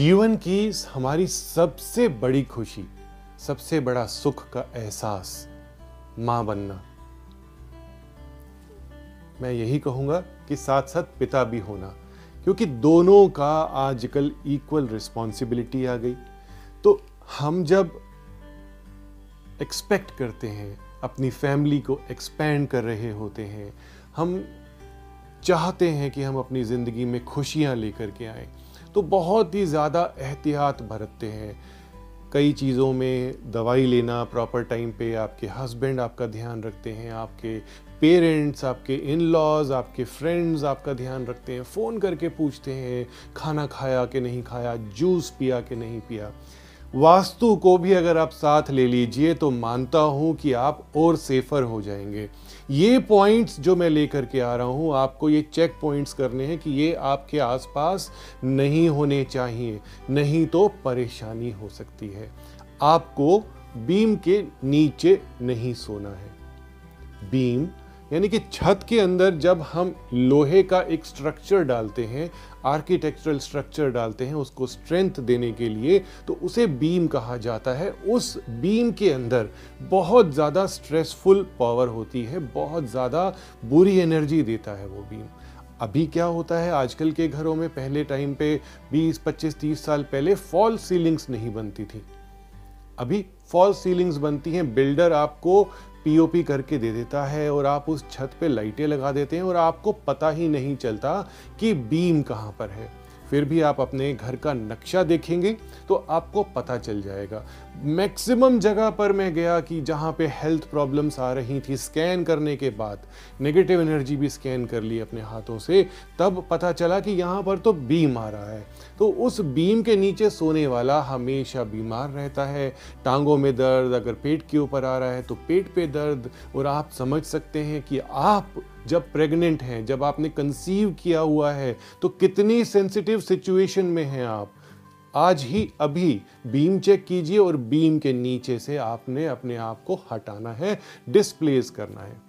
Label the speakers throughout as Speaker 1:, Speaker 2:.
Speaker 1: जीवन की हमारी सबसे बड़ी खुशी, सबसे बड़ा सुख का एहसास माँ बनना। मैं यही कहूँगा कि साथ साथ पिता भी होना, क्योंकि दोनों का आजकल इक्वल रिस्पॉन्सिबिलिटी आ गई। तो हम जब एक्सपेक्ट करते हैं, अपनी फैमिली को एक्सपैंड कर रहे होते हैं, हम चाहते हैं कि हम अपनी ज़िंदगी में खुशियाँ लेकर के आए। तो बहुत ही ज़्यादा एहतियात बरतते हैं। कई चीज़ों में दवाई लेना प्रॉपर टाइम पे आपके हस्बैंड आपका ध्यान रखते हैं, आपके पेरेंट्स आपके इन लॉज आपके फ्रेंड्स आपका ध्यान रखते हैं। फ़ोन करके पूछते हैं, खाना खाया कि नहीं खाया जूस पिया कि नहीं पिया। वास्तु को भी अगर आप साथ ले लीजिए तो मानता हूँ कि आप और सेफर हो जाएँगे। ये पॉइंट्स जो मैं लेकर के आ रहा हूँ, आपको ये चेक पॉइंट्स करने हैं कि ये आपके आसपास नहीं होने चाहिए, नहीं तो परेशानी हो सकती है। आपको बीम के नीचे नहीं सोना है। बीम यानी कि छत के अंदर जब हम लोहे का एक स्ट्रक्चर डालते हैं आर्किटेक्चरल स्ट्रक्चर डालते हैं उसको स्ट्रेंथ देने के लिए तो उसे बीम कहा जाता है। उस बीम के अंदर बहुत ज़्यादा स्ट्रेसफुल पावर होती है बहुत ज़्यादा बुरी एनर्जी देता है वो बीम अभी क्या होता है आजकल के घरों में पहले टाइम पे 20, 25, 30 साल पहले फॉल सीलिंग्स नहीं बनती थी। अभी फॉल्स सीलिंग्स बनती हैं बिल्डर आपको पीओपी करके दे देता है और आप उस छत पे लाइटें लगा देते हैं और आपको पता ही नहीं चलता कि बीम कहाँ पर है। फिर भी आप अपने घर का नक्शा देखेंगे तो आपको पता चल जाएगा। मैक्सिमम जगह पर मैं गया कि जहाँ पे हेल्थ प्रॉब्लम्स आ रही थी स्कैन करने के बाद नेगेटिव एनर्जी भी स्कैन कर ली अपने हाथों से, तब पता चला कि यहाँ पर तो बीम आ रहा है। तो उस बीम के नीचे सोने वाला हमेशा बीमार रहता है। टांगों में दर्द अगर पेट के ऊपर आ रहा है तो पेट पे दर्द, और आप समझ सकते हैं कि आप जब प्रेग्नेंट हैं, जब आपने कंसीव किया हुआ है तो कितनी सेंसिटिव सिचुएशन में हैं आप? आज ही, अभी बीम चेक कीजिए और बीम के नीचे से आपने अपने आप को हटाना है डिस्प्लेस करना है।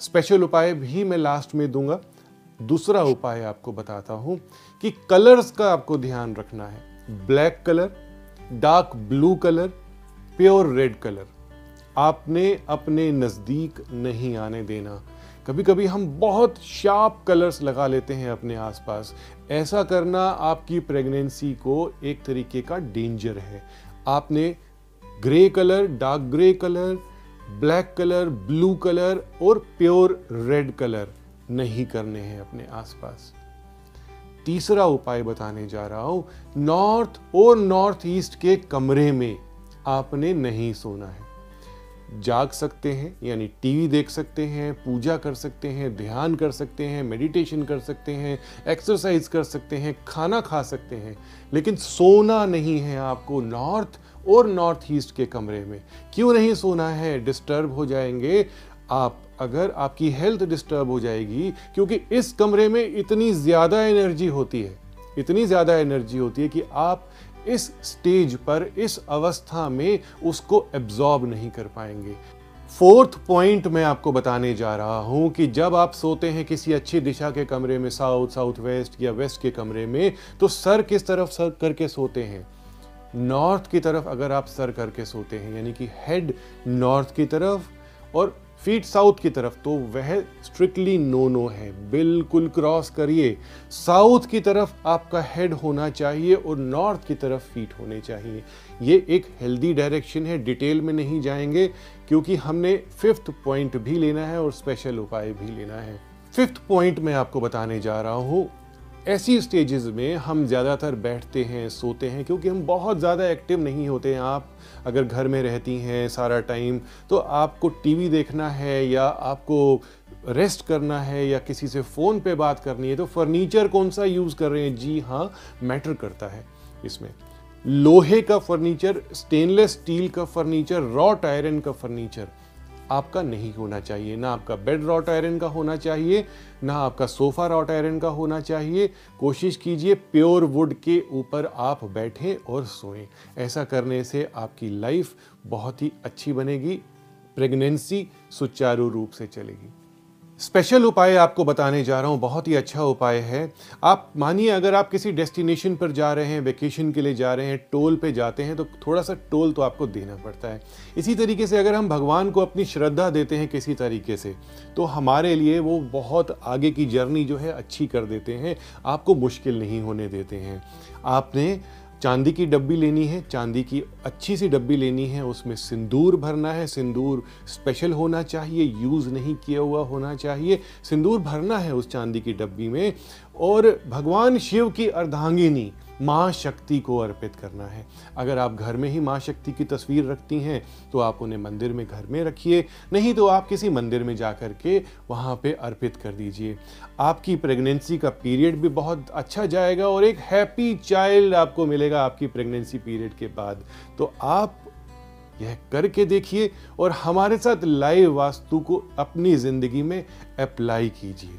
Speaker 1: स्पेशल उपाय भी मैं लास्ट में दूँगा। दूसरा उपाय आपको बताता हूँ कि कलर्स का आपको ध्यान रखना है। Black colour dark blue colour pure red colour आपने अपने नज़दीक नहीं आने देना। कभी कभी हम बहुत शार्प कलर्स लगा लेते हैं अपने आसपास। ऐसा करना आपकी प्रेगनेंसी को एक तरीके का डेंजर है। आपने grey colour dark grey colour black colour blue colour और प्योर रेड कलर नहीं करने हैं अपने आसपास। तीसरा उपाय बताने जा रहा हूँ नॉर्थ और नॉर्थ ईस्ट के कमरे में आपने नहीं सोना है। जाग सकते हैं, यानी टीवी देख सकते हैं, पूजा कर सकते हैं, ध्यान कर सकते हैं मेडिटेशन कर सकते हैं एक्सरसाइज कर सकते हैं, खाना खा सकते हैं। लेकिन सोना नहीं है आपको नॉर्थ और नॉर्थ ईस्ट के कमरे में। क्यों नहीं सोना है? डिस्टर्ब हो जाएँगे। आप, अगर आपकी हेल्थ डिस्टर्ब हो जाएगी, क्योंकि इस कमरे में इतनी ज़्यादा एनर्जी होती है, इतनी ज़्यादा एनर्जी होती है कि आप इस स्टेज पर, इस अवस्था में उसको एब्जॉर्ब नहीं कर पाएँगे। फोर्थ पॉइंट मैं आपको बताने जा रहा हूँ कि जब आप सोते हैं किसी अच्छी दिशा के कमरे में, साउथ साउथ वेस्ट या वेस्ट के कमरे में तो सर किस तरफ़ सर करके सोते हैं? नॉर्थ की तरफ़ अगर आप सर करके सोते हैं, यानी कि हेड नॉर्थ की तरफ़, और फीट साउथ की तरफ़ तो वह स्ट्रिक्टली नो नो है। बिल्कुल क्रॉस करिए। साउथ की तरफ़ आपका हेड होना चाहिए और नॉर्थ की तरफ़ फीट होने चाहिए। ये एक हेल्दी डायरेक्शन है डिटेल में नहीं जाएँगे, क्योंकि हमने फिफ्थ पॉइंट भी लेना है और स्पेशल उपाय भी लेना है। फिफ्थ पॉइंट मैं आपको बताने जा रहा हूँ ऐसी स्टेजेस में हम ज़्यादातर बैठते हैं, सोते हैं, क्योंकि हम बहुत ज़्यादा एक्टिव नहीं होते हैं। आप अगर घर में रहती हैं सारा टाइम तो आपको टीवी देखना है या आपको रेस्ट करना है या किसी से फ़ोन पे बात करनी है तो फर्नीचर कौन सा यूज़ कर रहे हैं? जी हाँ मैटर करता है इसमें। लोहे का फर्नीचर स्टेनलेस स्टील का फर्नीचर रॉट आयरन का फर्नीचर आपका नहीं होना चाहिए। ना आपका बेड रॉट आयरन का होना चाहिए, ना आपका सोफ़ा रॉट आयरन का होना चाहिए। कोशिश कीजिए प्योर वुड के ऊपर आप बैठें और सोएँ। ऐसा करने से आपकी लाइफ बहुत ही अच्छी बनेगी, प्रेगनेंसी सुचारू रूप से चलेगी। स्पेशल उपाय आपको बताने जा रहा हूँ, बहुत ही अच्छा उपाय है। आप मानिए, अगर आप किसी डेस्टिनेशन पर जा रहे हैं, वेकेशन के लिए जा रहे हैं, टोल पे जाते हैं तो थोड़ा सा टोल तो आपको देना पड़ता है। इसी तरीके से अगर हम भगवान को अपनी श्रद्धा देते हैं किसी तरीके से तो हमारे लिए वो बहुत आगे की जर्नी जो है अच्छी कर देते हैं, आपको मुश्किल नहीं होने देते हैं। आपने चांदी की डब्बी लेनी है, चांदी की अच्छी सी डब्बी लेनी है, उसमें सिंदूर भरना है, सिंदूर स्पेशल होना चाहिए यूज़ नहीं किया हुआ होना चाहिए, सिंदूर भरना है उस चांदी की डब्बी में, और भगवान शिव की अर्धांगिनी माँ शक्ति को अर्पित करना है। अगर आप घर में ही माँ शक्ति की तस्वीर रखती हैं तो आप उन्हें मंदिर में घर में रखिए। नहीं तो आप किसी मंदिर में जा कर के वहाँ पर अर्पित कर दीजिए। आपकी प्रेगनेंसी का पीरियड भी बहुत अच्छा जाएगा और एक हैप्पी चाइल्ड आपको मिलेगा आपकी प्रेगनेंसी पीरियड के बाद। तो आप यह करके देखिए और हमारे साथ लाइव वास्तु को अपनी ज़िंदगी में अप्लाई कीजिए।